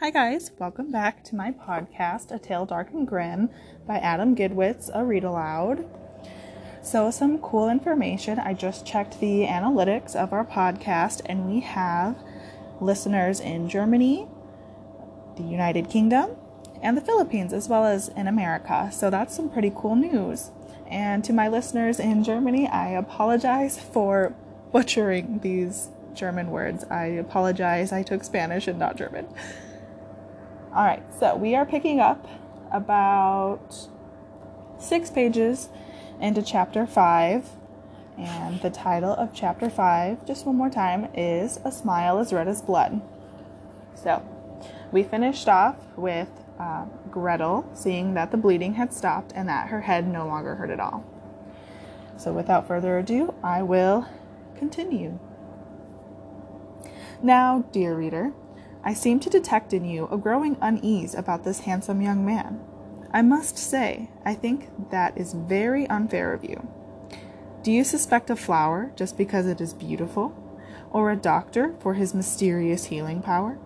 Hi, guys. Welcome back to my podcast, A Tale Dark and Grimm by Adam Gidwitz, a read aloud. So, some cool information. I just checked the analytics of our podcast, and we have listeners in Germany, the United Kingdom, and the Philippines, as well as in America. So, that's some pretty cool news. And to my listeners in Germany, I apologize for butchering these German words. I apologize. I took Spanish and not German. All right, so we are picking up about six pages into chapter five. And the title of chapter five, just one more time, is A Smile as Red as Blood. So we finished off with uh, Gretel seeing that the bleeding had stopped and that her head no longer hurt at all. So without further ado, I will continue. Now, dear reader, I seem to detect in you a growing unease about this handsome young man. I must say, I think that is very unfair of you. Do you suspect a flower just because it is beautiful? Or a doctor for his mysterious healing power?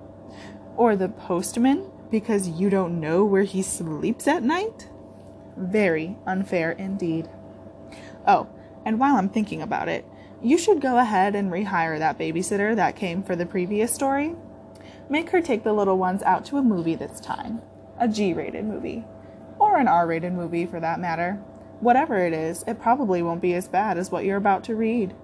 Or the postman because you don't know where he sleeps at night? Very unfair indeed. Oh, and while I'm thinking about it, you should go ahead and rehire that babysitter that came for the previous story Make her take the little ones out to a movie this time. A G rated movie. Or an R rated movie for that matter. Whatever it is, it probably won't be as bad as what you're about to read.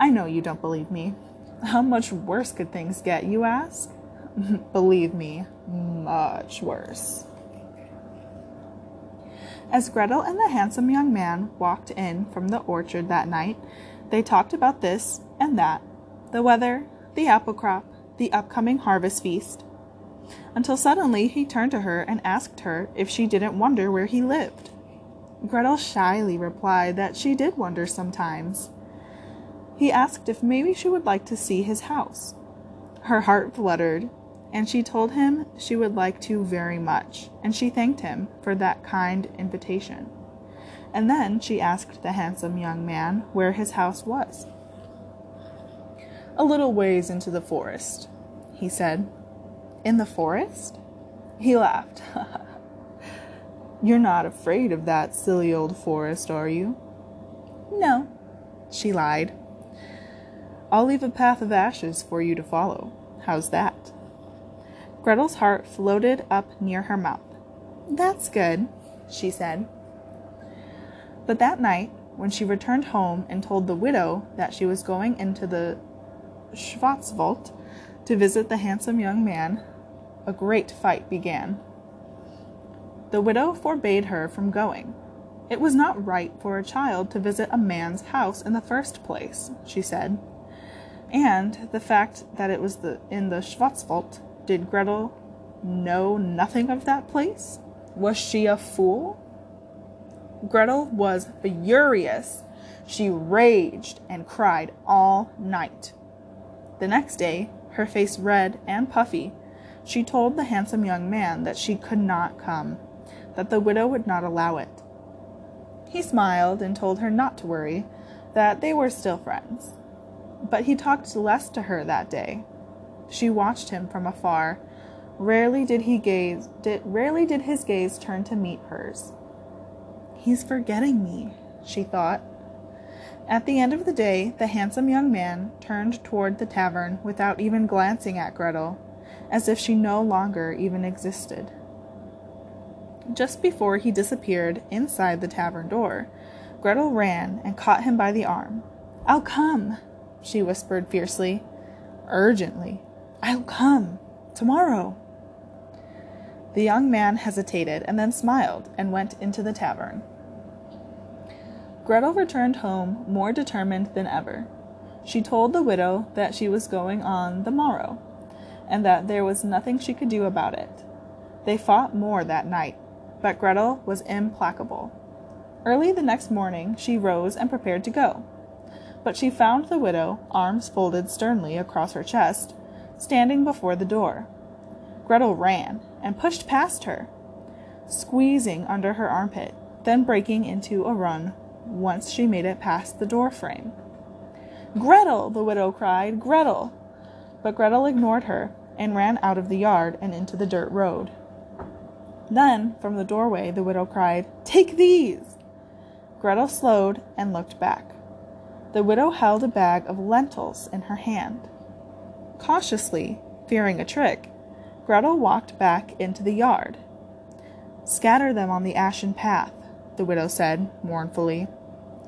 I know you don't believe me. How much worse could things get, you ask? believe me, much worse. As Gretel and the handsome young man walked in from the orchard that night, they talked about this and that the weather, the apple crop, the upcoming harvest feast, until suddenly he turned to her and asked her if she didn't wonder where he lived. Gretel shyly replied that she did wonder sometimes. He asked if maybe she would like to see his house. Her heart fluttered, and she told him she would like to very much, and she thanked him for that kind invitation. And then she asked the handsome young man where his house was. A little ways into the forest, he said. In the forest? He laughed. You're not afraid of that silly old forest, are you? No, she lied. I'll leave a path of ashes for you to follow. How's that? Gretel's heart floated up near her mouth. That's good, she said. But that night, when she returned home and told the widow that she was going into the Schwarzwald to visit the handsome young man, a great fight began. The widow forbade her from going. It was not right for a child to visit a man's house in the first place, she said. And the fact that it was the, in the Schwarzwald, did Gretel know nothing of that place? Was she a fool? Gretel was furious. She raged and cried all night. The next day, her face red and puffy, she told the handsome young man that she could not come, that the widow would not allow it. He smiled and told her not to worry, that they were still friends. But he talked less to her that day. She watched him from afar. Rarely did he gaze did, rarely did his gaze turn to meet hers. He's forgetting me, she thought. At the end of the day, the handsome young man turned toward the tavern without even glancing at Gretel, as if she no longer even existed. Just before he disappeared inside the tavern door, Gretel ran and caught him by the arm. I'll come, she whispered fiercely, urgently. I'll come tomorrow. The young man hesitated and then smiled and went into the tavern. Gretel returned home more determined than ever. She told the widow that she was going on the morrow, and that there was nothing she could do about it. They fought more that night, but Gretel was implacable. Early the next morning she rose and prepared to go. But she found the widow, arms folded sternly across her chest, standing before the door. Gretel ran and pushed past her, squeezing under her armpit, then breaking into a run once she made it past the door frame. Gretel! the widow cried. Gretel! But Gretel ignored her, and ran out of the yard and into the dirt road. Then, from the doorway, the widow cried, Take these! Gretel slowed and looked back. The widow held a bag of lentils in her hand. Cautiously, fearing a trick, Gretel walked back into the yard. Scatter them on the ashen path, the widow said mournfully,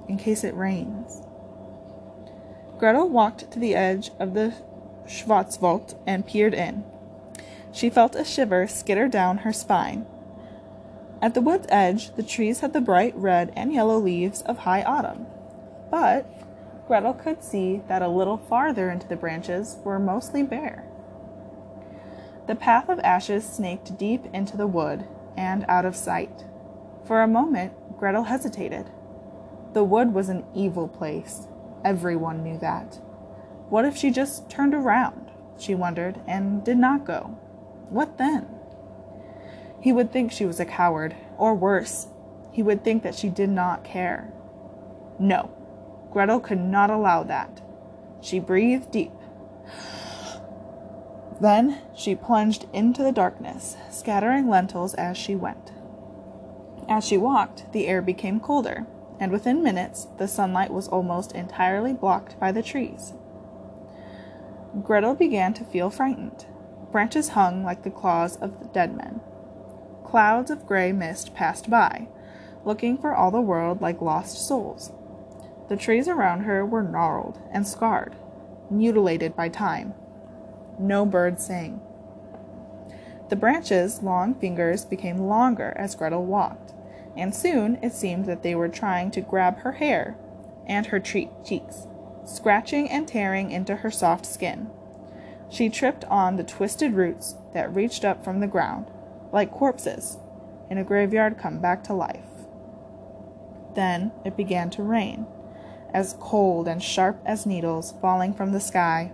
in case it rains. Gretel walked to the edge of the Schwarzwald and peered in. She felt a shiver skitter down her spine. At the wood's edge, the trees had the bright red and yellow leaves of high autumn. But Gretel could see that a little farther into the branches were mostly bare. The path of ashes snaked deep into the wood and out of sight. For a moment, Gretel hesitated. The wood was an evil place. Everyone knew that. What if she just turned around, she wondered, and did not go? What then? He would think she was a coward, or worse, he would think that she did not care. No, Gretel could not allow that. She breathed deep. Then she plunged into the darkness, scattering lentils as she went. As she walked, the air became colder, and within minutes the sunlight was almost entirely blocked by the trees. Gretel began to feel frightened. Branches hung like the claws of dead men. Clouds of gray mist passed by, looking for all the world like lost souls. The trees around her were gnarled and scarred, mutilated by time. No bird sang. The branches' long fingers became longer as Gretel walked, and soon it seemed that they were trying to grab her hair and her cheeks, scratching and tearing into her soft skin. She tripped on the twisted roots that reached up from the ground, like corpses in a graveyard come back to life. Then it began to rain as cold and sharp as needles falling from the sky.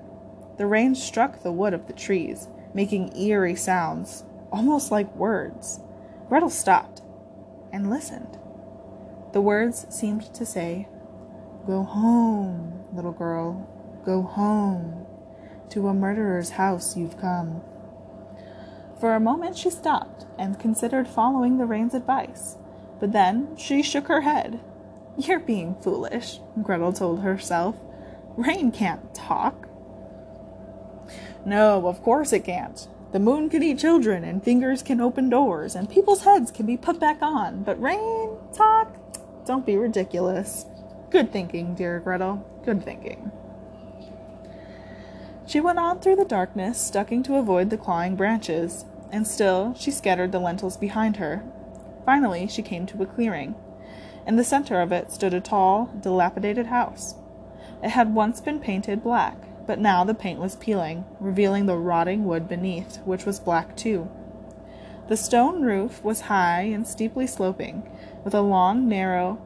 The rain struck the wood of the trees, making eerie sounds, almost like words. Gretel stopped and listened. The words seemed to say, Go home, little girl, go home. To a murderer's house you've come. For a moment she stopped and considered following the rain's advice, but then she shook her head you're being foolish, Gretel told herself. Rain can't talk. No, of course it can't. The moon can eat children, and fingers can open doors, and people's heads can be put back on. But rain, talk? Don't be ridiculous. Good thinking, dear Gretel. Good thinking. She went on through the darkness, ducking to avoid the clawing branches, and still she scattered the lentils behind her. Finally, she came to a clearing. In the center of it stood a tall, dilapidated house. It had once been painted black, but now the paint was peeling, revealing the rotting wood beneath, which was black too. The stone roof was high and steeply sloping, with a long, narrow,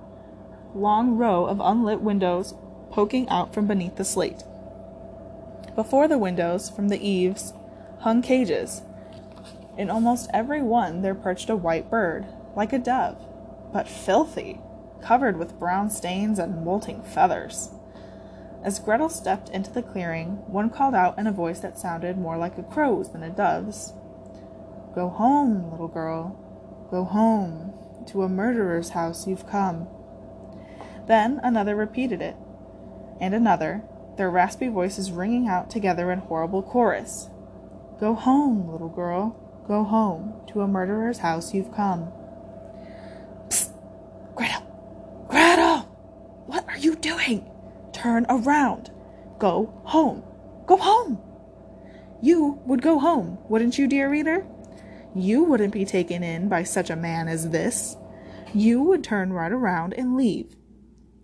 long row of unlit windows poking out from beneath the slate. Before the windows, from the eaves, hung cages. In almost every one there perched a white bird, like a dove, but filthy covered with brown stains and molting feathers. As Gretel stepped into the clearing, one called out in a voice that sounded more like a crow's than a dove's Go home, little girl. Go home. To a murderer's house you've come. Then another repeated it, and another, their raspy voices ringing out together in horrible chorus. Go home, little girl. Go home. To a murderer's house you've come. are you doing? Turn around. Go home. Go home. You would go home, wouldn't you, dear reader? You wouldn't be taken in by such a man as this. You would turn right around and leave.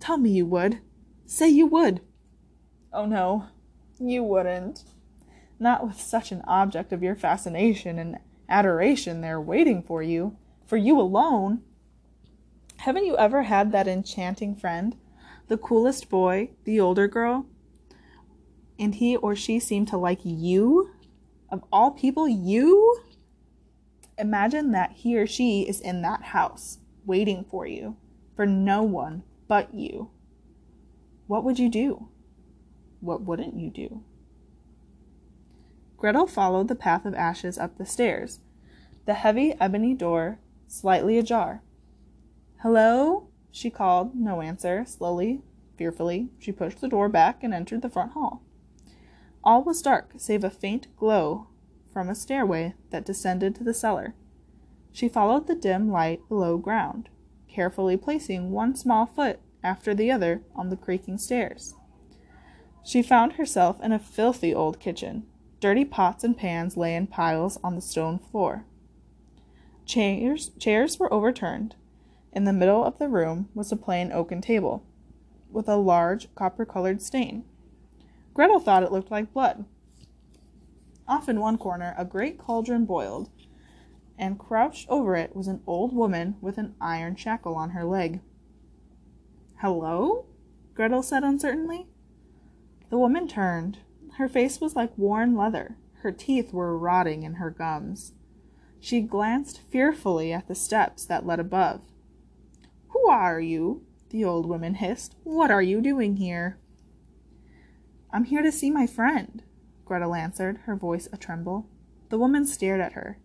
Tell me you would. Say you would. Oh no, you wouldn't. Not with such an object of your fascination and adoration there waiting for you, for you alone. Haven't you ever had that enchanting friend the coolest boy, the older girl, and he or she seemed to like you, of all people, you? Imagine that he or she is in that house, waiting for you, for no one but you. What would you do? What wouldn't you do? Gretel followed the path of ashes up the stairs, the heavy ebony door slightly ajar. Hello? She called. No answer. Slowly, fearfully, she pushed the door back and entered the front hall. All was dark, save a faint glow from a stairway that descended to the cellar. She followed the dim light below ground, carefully placing one small foot after the other on the creaking stairs. She found herself in a filthy old kitchen. Dirty pots and pans lay in piles on the stone floor. Chairs, chairs were overturned. In the middle of the room was a plain oaken table, with a large copper colored stain. Gretel thought it looked like blood. Off in one corner, a great cauldron boiled, and crouched over it was an old woman with an iron shackle on her leg. Hello? Gretel said uncertainly. The woman turned. Her face was like worn leather. Her teeth were rotting in her gums. She glanced fearfully at the steps that led above. Who are you? the old woman hissed. What are you doing here? I'm here to see my friend, Gretel answered, her voice a tremble. The woman stared at her.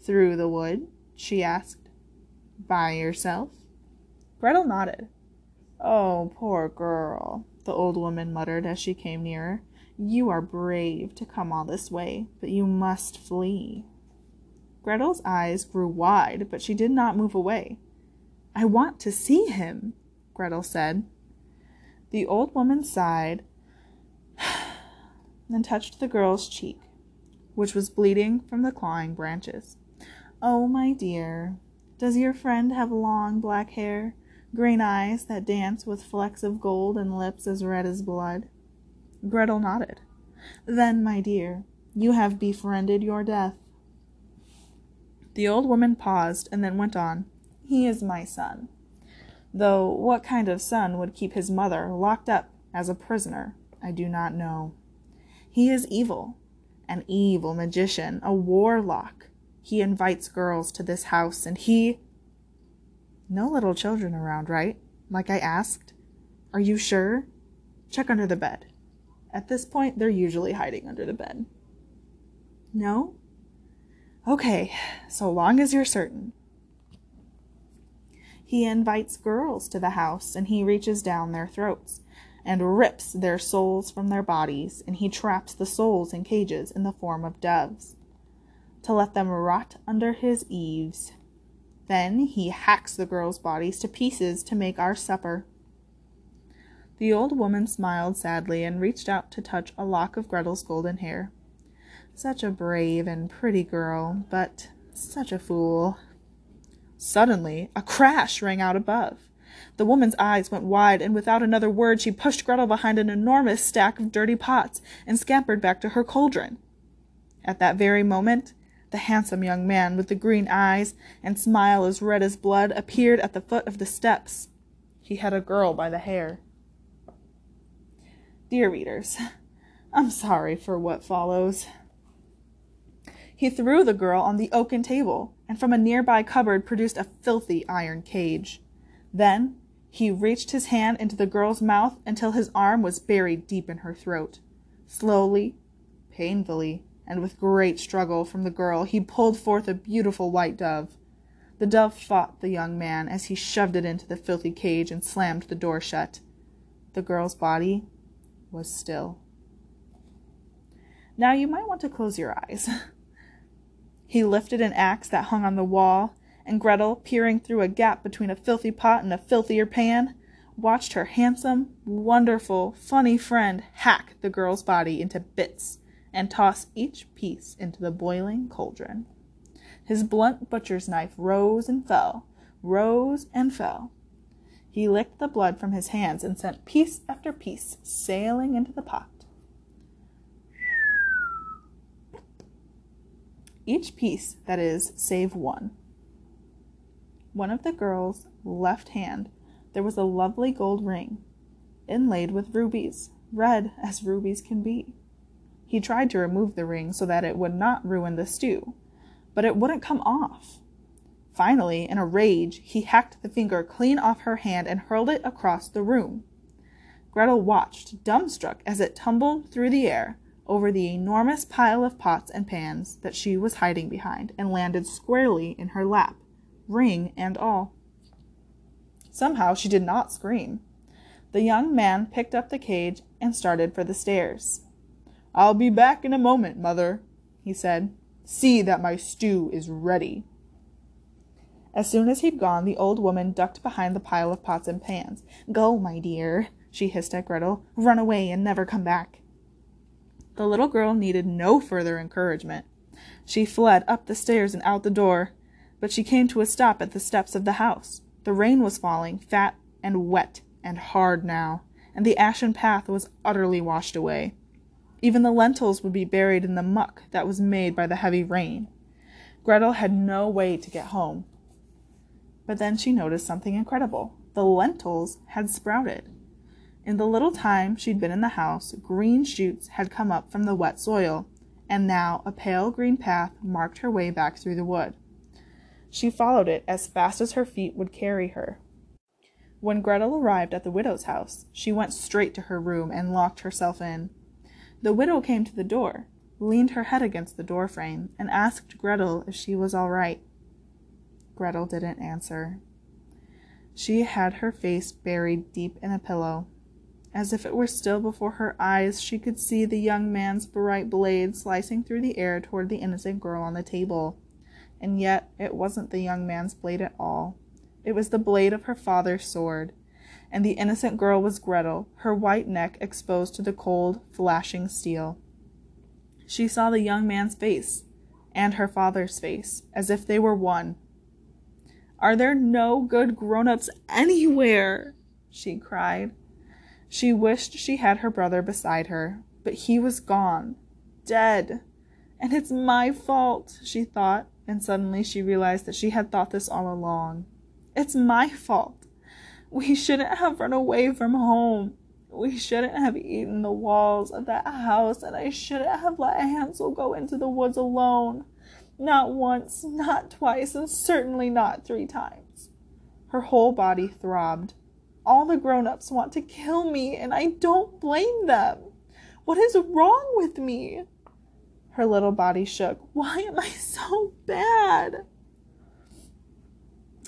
Through the wood? she asked. By yourself? Gretel nodded. Oh, poor girl, the old woman muttered as she came nearer. You are brave to come all this way, but you must flee. Gretel's eyes grew wide, but she did not move away. I want to see him, Gretel said. The old woman sighed and touched the girl's cheek, which was bleeding from the clawing branches. Oh, my dear, does your friend have long black hair, green eyes that dance with flecks of gold, and lips as red as blood? Gretel nodded. Then, my dear, you have befriended your death. The old woman paused and then went on. He is my son. Though what kind of son would keep his mother locked up as a prisoner, I do not know. He is evil, an evil magician, a warlock. He invites girls to this house, and he. No little children around, right? Like I asked. Are you sure? Check under the bed. At this point, they're usually hiding under the bed. No? Okay, so long as you're certain. He invites girls to the house and he reaches down their throats and rips their souls from their bodies, and he traps the souls in cages in the form of doves to let them rot under his eaves. Then he hacks the girls' bodies to pieces to make our supper. The old woman smiled sadly and reached out to touch a lock of Gretel's golden hair. Such a brave and pretty girl, but such a fool. Suddenly, a crash rang out above. The woman's eyes went wide, and without another word, she pushed Gretel behind an enormous stack of dirty pots and scampered back to her cauldron. At that very moment, the handsome young man with the green eyes and smile as red as blood appeared at the foot of the steps. He had a girl by the hair. Dear readers, I'm sorry for what follows. He threw the girl on the oaken table, and from a nearby cupboard produced a filthy iron cage. Then he reached his hand into the girl's mouth until his arm was buried deep in her throat. Slowly, painfully, and with great struggle from the girl, he pulled forth a beautiful white dove. The dove fought the young man as he shoved it into the filthy cage and slammed the door shut. The girl's body was still. Now you might want to close your eyes. He lifted an axe that hung on the wall, and Gretel, peering through a gap between a filthy pot and a filthier pan, watched her handsome, wonderful, funny friend hack the girl's body into bits and toss each piece into the boiling cauldron. His blunt butcher's knife rose and fell, rose and fell. He licked the blood from his hands and sent piece after piece sailing into the pot. Each piece, that is, save one. One of the girl's left hand, there was a lovely gold ring, inlaid with rubies, red as rubies can be. He tried to remove the ring so that it would not ruin the stew, but it wouldn't come off. Finally, in a rage, he hacked the finger clean off her hand and hurled it across the room. Gretel watched, dumbstruck, as it tumbled through the air, over the enormous pile of pots and pans that she was hiding behind and landed squarely in her lap, ring and all. Somehow she did not scream. The young man picked up the cage and started for the stairs. I'll be back in a moment, mother, he said. See that my stew is ready. As soon as he'd gone, the old woman ducked behind the pile of pots and pans. Go, my dear, she hissed at Gretel. Run away and never come back. The little girl needed no further encouragement. She fled up the stairs and out the door, but she came to a stop at the steps of the house. The rain was falling, fat and wet and hard now, and the ashen path was utterly washed away. Even the lentils would be buried in the muck that was made by the heavy rain. Gretel had no way to get home. But then she noticed something incredible. The lentils had sprouted. In the little time she'd been in the house, green shoots had come up from the wet soil, and now a pale green path marked her way back through the wood. She followed it as fast as her feet would carry her. When Gretel arrived at the widow's house, she went straight to her room and locked herself in. The widow came to the door, leaned her head against the door frame, and asked Gretel if she was all right. Gretel didn't answer. She had her face buried deep in a pillow. As if it were still before her eyes, she could see the young man's bright blade slicing through the air toward the innocent girl on the table. And yet it wasn't the young man's blade at all. It was the blade of her father's sword and the innocent girl was Gretel, her white neck exposed to the cold, flashing steel. She saw the young man's face and her father's face as if they were one. Are there no good grown ups anywhere? she cried. She wished she had her brother beside her, but he was gone, dead. And it's my fault, she thought, and suddenly she realized that she had thought this all along. It's my fault. We shouldn't have run away from home. We shouldn't have eaten the walls of that house, and I shouldn't have let Hansel go into the woods alone. Not once, not twice, and certainly not three times. Her whole body throbbed. All the grown ups want to kill me, and I don't blame them. What is wrong with me? Her little body shook. Why am I so bad?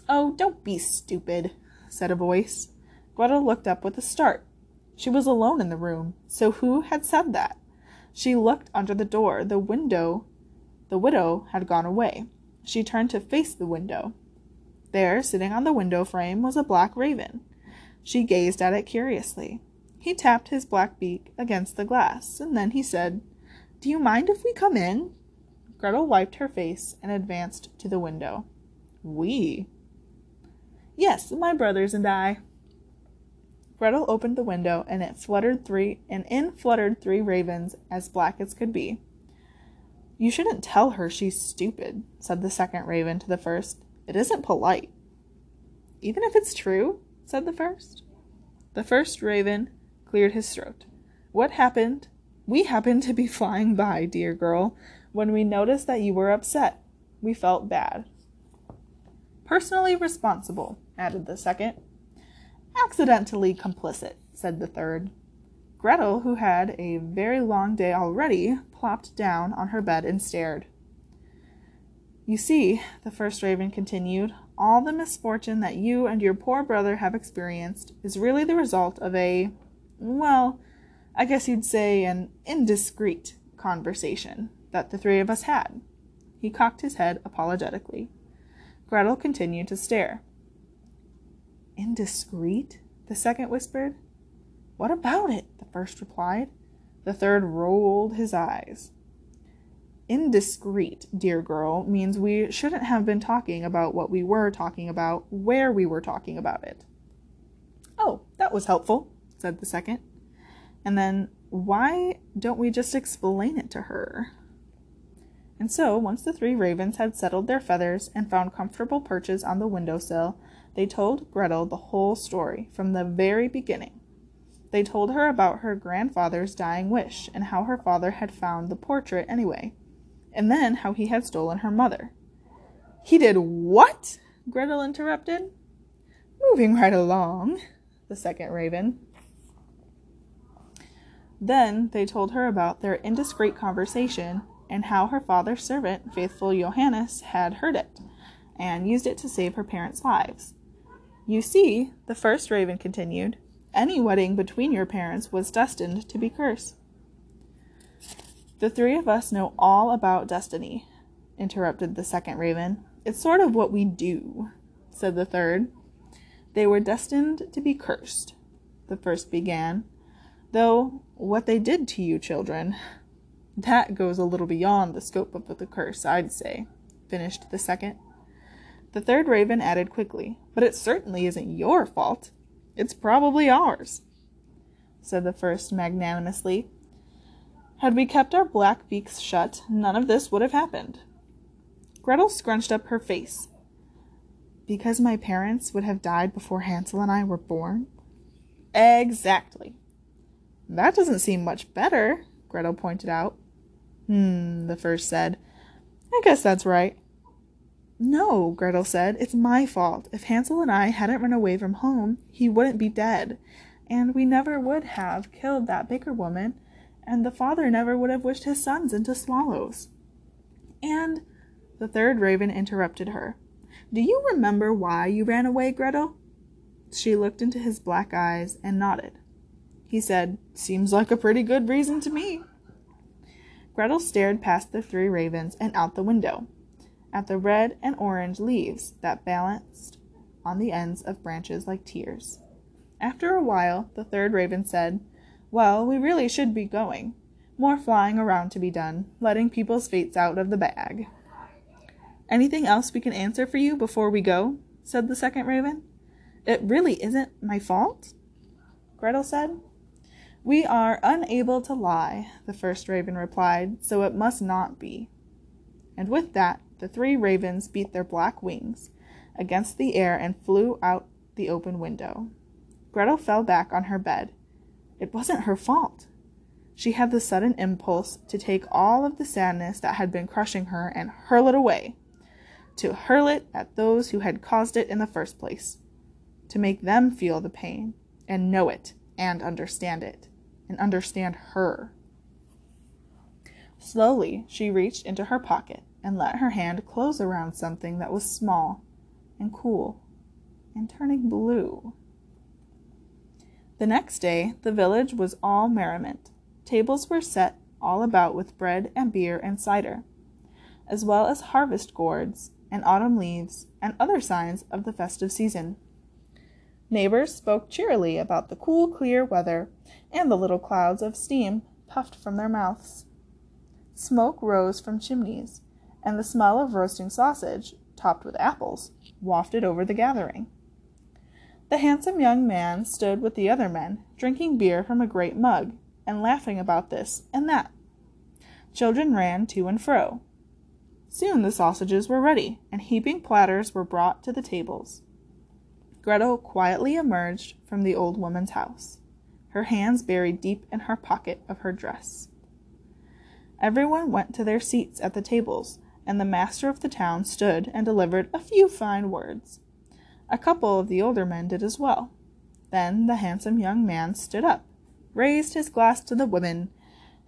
Oh, don't be stupid, said a voice. Gretel looked up with a start. She was alone in the room, so who had said that? She looked under the door. The window, the widow had gone away. She turned to face the window. There, sitting on the window frame, was a black raven. She gazed at it curiously. He tapped his black beak against the glass, and then he said, Do you mind if we come in? Gretel wiped her face and advanced to the window. We? Yes, my brothers and I. Gretel opened the window and it fluttered three and in fluttered three ravens as black as could be. You shouldn't tell her she's stupid, said the second raven to the first. It isn't polite. Even if it's true, said the first. The first raven cleared his throat. What happened? We happened to be flying by, dear girl, when we noticed that you were upset. We felt bad. Personally responsible, added the second. Accidentally complicit, said the third. Gretel, who had a very long day already, plopped down on her bed and stared. You see, the first raven continued, all the misfortune that you and your poor brother have experienced is really the result of a, well, I guess you'd say an indiscreet conversation that the three of us had. He cocked his head apologetically. Gretel continued to stare. Indiscreet? the second whispered. What about it? the first replied. The third rolled his eyes. Indiscreet, dear girl, means we shouldn't have been talking about what we were talking about, where we were talking about it. Oh, that was helpful, said the second. And then, why don't we just explain it to her? And so, once the three ravens had settled their feathers and found comfortable perches on the window sill, they told Gretel the whole story from the very beginning. They told her about her grandfather's dying wish and how her father had found the portrait anyway, and then how he had stolen her mother. He did what? Gretel interrupted. Moving right along, the second raven. Then they told her about their indiscreet conversation and how her father's servant, faithful Johannes, had heard it and used it to save her parents' lives. You see, the first raven continued, any wedding between your parents was destined to be cursed. The three of us know all about destiny, interrupted the second raven. It's sort of what we do, said the third. They were destined to be cursed, the first began. Though what they did to you children, that goes a little beyond the scope of the curse, I'd say, finished the second. The third raven added quickly, But it certainly isn't your fault. It's probably ours, said the first magnanimously. Had we kept our black beaks shut, none of this would have happened. Gretel scrunched up her face. Because my parents would have died before Hansel and I were born? Exactly. That doesn't seem much better, Gretel pointed out. Hmm, the first said. I guess that's right. No, Gretel said, it's my fault. If Hansel and I hadn't run away from home, he wouldn't be dead. And we never would have killed that baker woman, and the father never would have wished his sons into swallows. And the third raven interrupted her. Do you remember why you ran away, Gretel? She looked into his black eyes and nodded. He said, Seems like a pretty good reason to me. Gretel stared past the three ravens and out the window at the red and orange leaves that balanced on the ends of branches like tears. After a while, the third raven said, Well, we really should be going. More flying around to be done, letting people's fates out of the bag. Anything else we can answer for you before we go? said the second raven. It really isn't my fault? Gretel said. We are unable to lie, the first raven replied, so it must not be. And with that, the three ravens beat their black wings against the air and flew out the open window. Gretel fell back on her bed. It wasn't her fault. She had the sudden impulse to take all of the sadness that had been crushing her and hurl it away, to hurl it at those who had caused it in the first place, to make them feel the pain and know it and understand it, and understand her. Slowly, she reached into her pocket and let her hand close around something that was small and cool and turning blue. The next day, the village was all merriment. Tables were set all about with bread and beer and cider, as well as harvest gourds and autumn leaves and other signs of the festive season. Neighbors spoke cheerily about the cool, clear weather and the little clouds of steam puffed from their mouths. Smoke rose from chimneys, and the smell of roasting sausage, topped with apples, wafted over the gathering. The handsome young man stood with the other men, drinking beer from a great mug, and laughing about this and that. Children ran to and fro. Soon the sausages were ready, and heaping platters were brought to the tables. Gretel quietly emerged from the old woman's house, her hands buried deep in her pocket of her dress. Everyone went to their seats at the tables, and the master of the town stood and delivered a few fine words. A couple of the older men did as well. Then the handsome young man stood up, raised his glass to the women,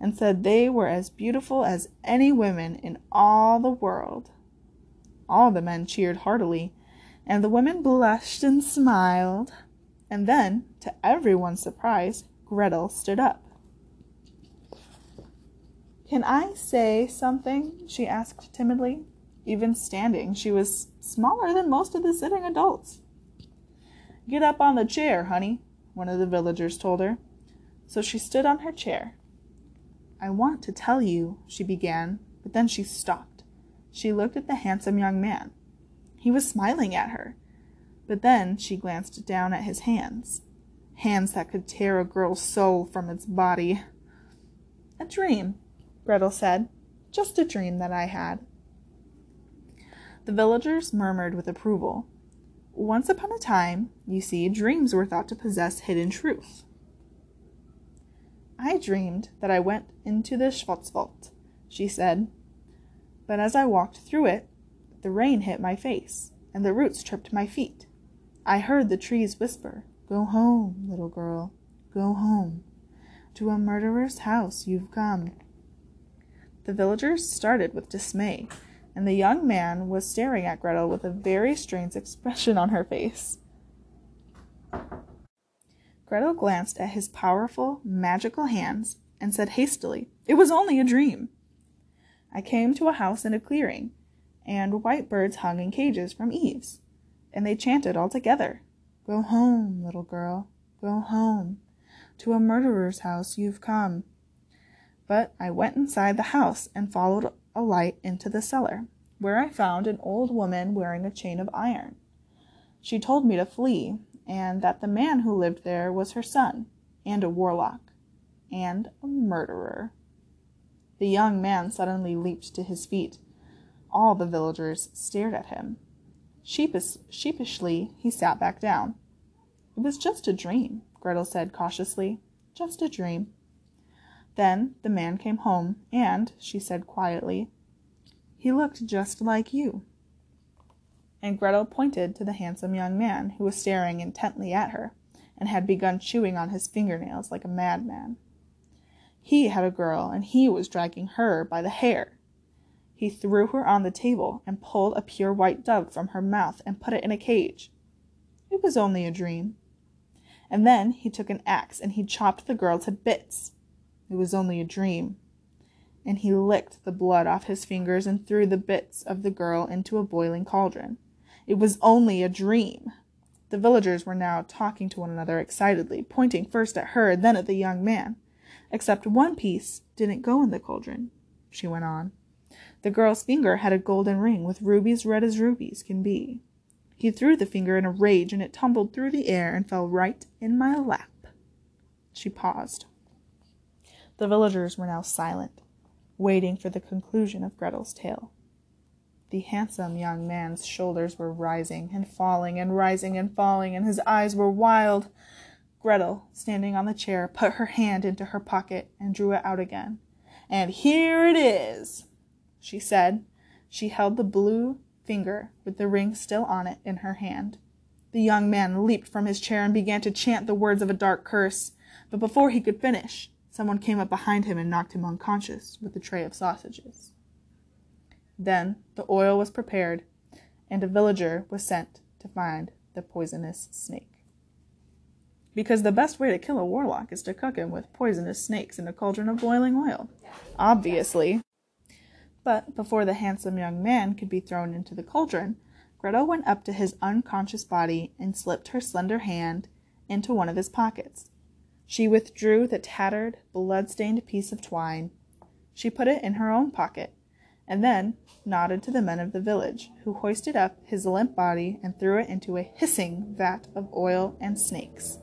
and said they were as beautiful as any women in all the world. All the men cheered heartily, and the women blushed and smiled. And then, to everyone's surprise, Gretel stood up. Can I say something? she asked timidly. Even standing, she was smaller than most of the sitting adults. Get up on the chair, honey, one of the villagers told her. So she stood on her chair. I want to tell you, she began, but then she stopped. She looked at the handsome young man. He was smiling at her, but then she glanced down at his hands. Hands that could tear a girl's soul from its body. A dream, Gretel said. Just a dream that I had. The villagers murmured with approval. Once upon a time, you see, dreams were thought to possess hidden truth. I dreamed that I went into the Schwarzwald, she said. But as I walked through it, the rain hit my face, and the roots tripped my feet. I heard the trees whisper, Go home, little girl, go home. To a murderer's house you've come. The villagers started with dismay, and the young man was staring at Gretel with a very strange expression on her face. Gretel glanced at his powerful, magical hands and said hastily, It was only a dream. I came to a house in a clearing, and white birds hung in cages from eaves, and they chanted all together, Go home, little girl, go home. To a murderer's house you've come. But I went inside the house and followed a light into the cellar, where I found an old woman wearing a chain of iron. She told me to flee, and that the man who lived there was her son, and a warlock, and a murderer. The young man suddenly leaped to his feet. All the villagers stared at him. Sheepish, sheepishly, he sat back down. It was just a dream, Gretel said cautiously. Just a dream. Then the man came home, and, she said quietly, he looked just like you. And Gretel pointed to the handsome young man who was staring intently at her, and had begun chewing on his fingernails like a madman. He had a girl, and he was dragging her by the hair. He threw her on the table and pulled a pure white dove from her mouth and put it in a cage. It was only a dream. And then he took an axe and he chopped the girl to bits. It was only a dream. And he licked the blood off his fingers and threw the bits of the girl into a boiling cauldron. It was only a dream. The villagers were now talking to one another excitedly, pointing first at her, then at the young man. Except one piece didn't go in the cauldron, she went on. The girl's finger had a golden ring with rubies red as rubies can be. He threw the finger in a rage, and it tumbled through the air and fell right in my lap. She paused. The villagers were now silent, waiting for the conclusion of Gretel's tale. The handsome young man's shoulders were rising and falling and rising and falling, and his eyes were wild. Gretel, standing on the chair, put her hand into her pocket and drew it out again. And here it is, she said. She held the blue finger with the ring still on it in her hand. The young man leaped from his chair and began to chant the words of a dark curse, but before he could finish, someone came up behind him and knocked him unconscious with a tray of sausages. Then the oil was prepared, and a villager was sent to find the poisonous snake. Because the best way to kill a warlock is to cook him with poisonous snakes in a cauldron of boiling oil. Obviously. But before the handsome young man could be thrown into the cauldron, Gretel went up to his unconscious body and slipped her slender hand into one of his pockets. She withdrew the tattered, blood-stained piece of twine. She put it in her own pocket, and then nodded to the men of the village, who hoisted up his limp body and threw it into a hissing vat of oil and snakes.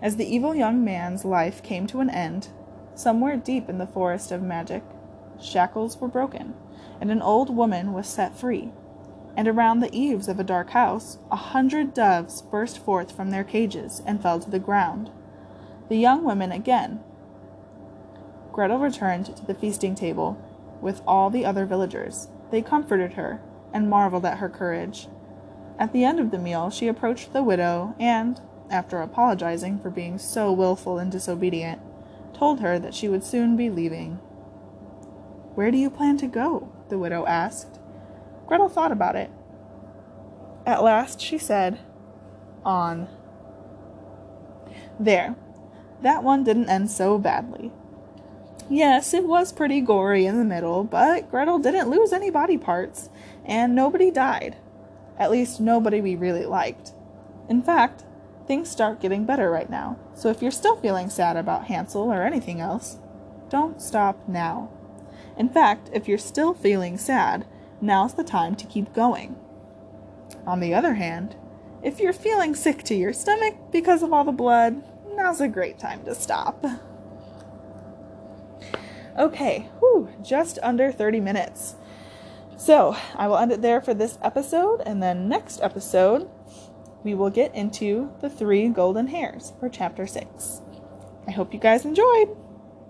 As the evil young man's life came to an end, somewhere deep in the forest of magic, shackles were broken, and an old woman was set free. And around the eaves of a dark house, a hundred doves burst forth from their cages and fell to the ground. The young women again. Gretel returned to the feasting table with all the other villagers. They comforted her and marveled at her courage. At the end of the meal, she approached the widow and, after apologizing for being so wilful and disobedient, told her that she would soon be leaving. Where do you plan to go? the widow asked. Gretel thought about it. At last she said, On. There. That one didn't end so badly. Yes, it was pretty gory in the middle, but Gretel didn't lose any body parts, and nobody died. At least, nobody we really liked. In fact, things start getting better right now, so if you're still feeling sad about Hansel or anything else, don't stop now. In fact, if you're still feeling sad, now's the time to keep going. On the other hand, if you're feeling sick to your stomach because of all the blood, now's a great time to stop. Okay, whew, just under 30 minutes. So I will end it there for this episode, and then next episode, we will get into the three golden hairs for chapter 6. I hope you guys enjoyed.